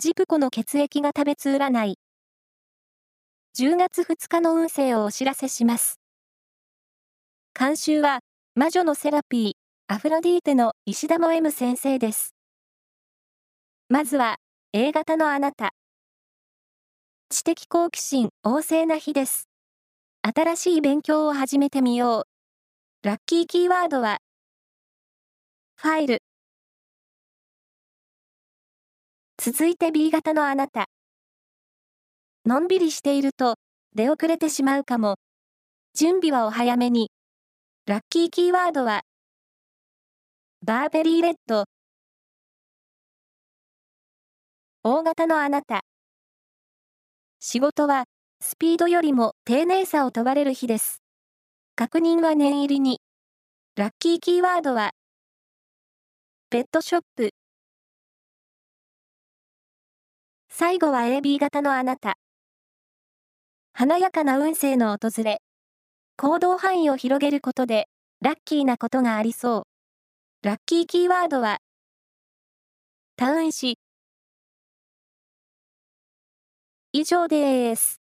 ジプコの血液が食べつ占い。10月2日の運勢をお知らせします。監修は、魔女のセラピー、アフロディーテの石田も M 先生です。まずは、A 型のあなた。知的好奇心旺盛な日です。新しい勉強を始めてみよう。ラッキーキーワードは、ファイル。続いて B 型のあなた。のんびりしていると出遅れてしまうかも。準備はお早めに。ラッキーキーワードは、バーベリーレッド。大型のあなた。仕事は、スピードよりも丁寧さを問われる日です。確認は念入りに。ラッキーキーワードは、ペットショップ。最後は AB 型のあなた。華やかな運勢の訪れ。行動範囲を広げることで、ラッキーなことがありそう。ラッキーキーワードは、タウン市。以上です。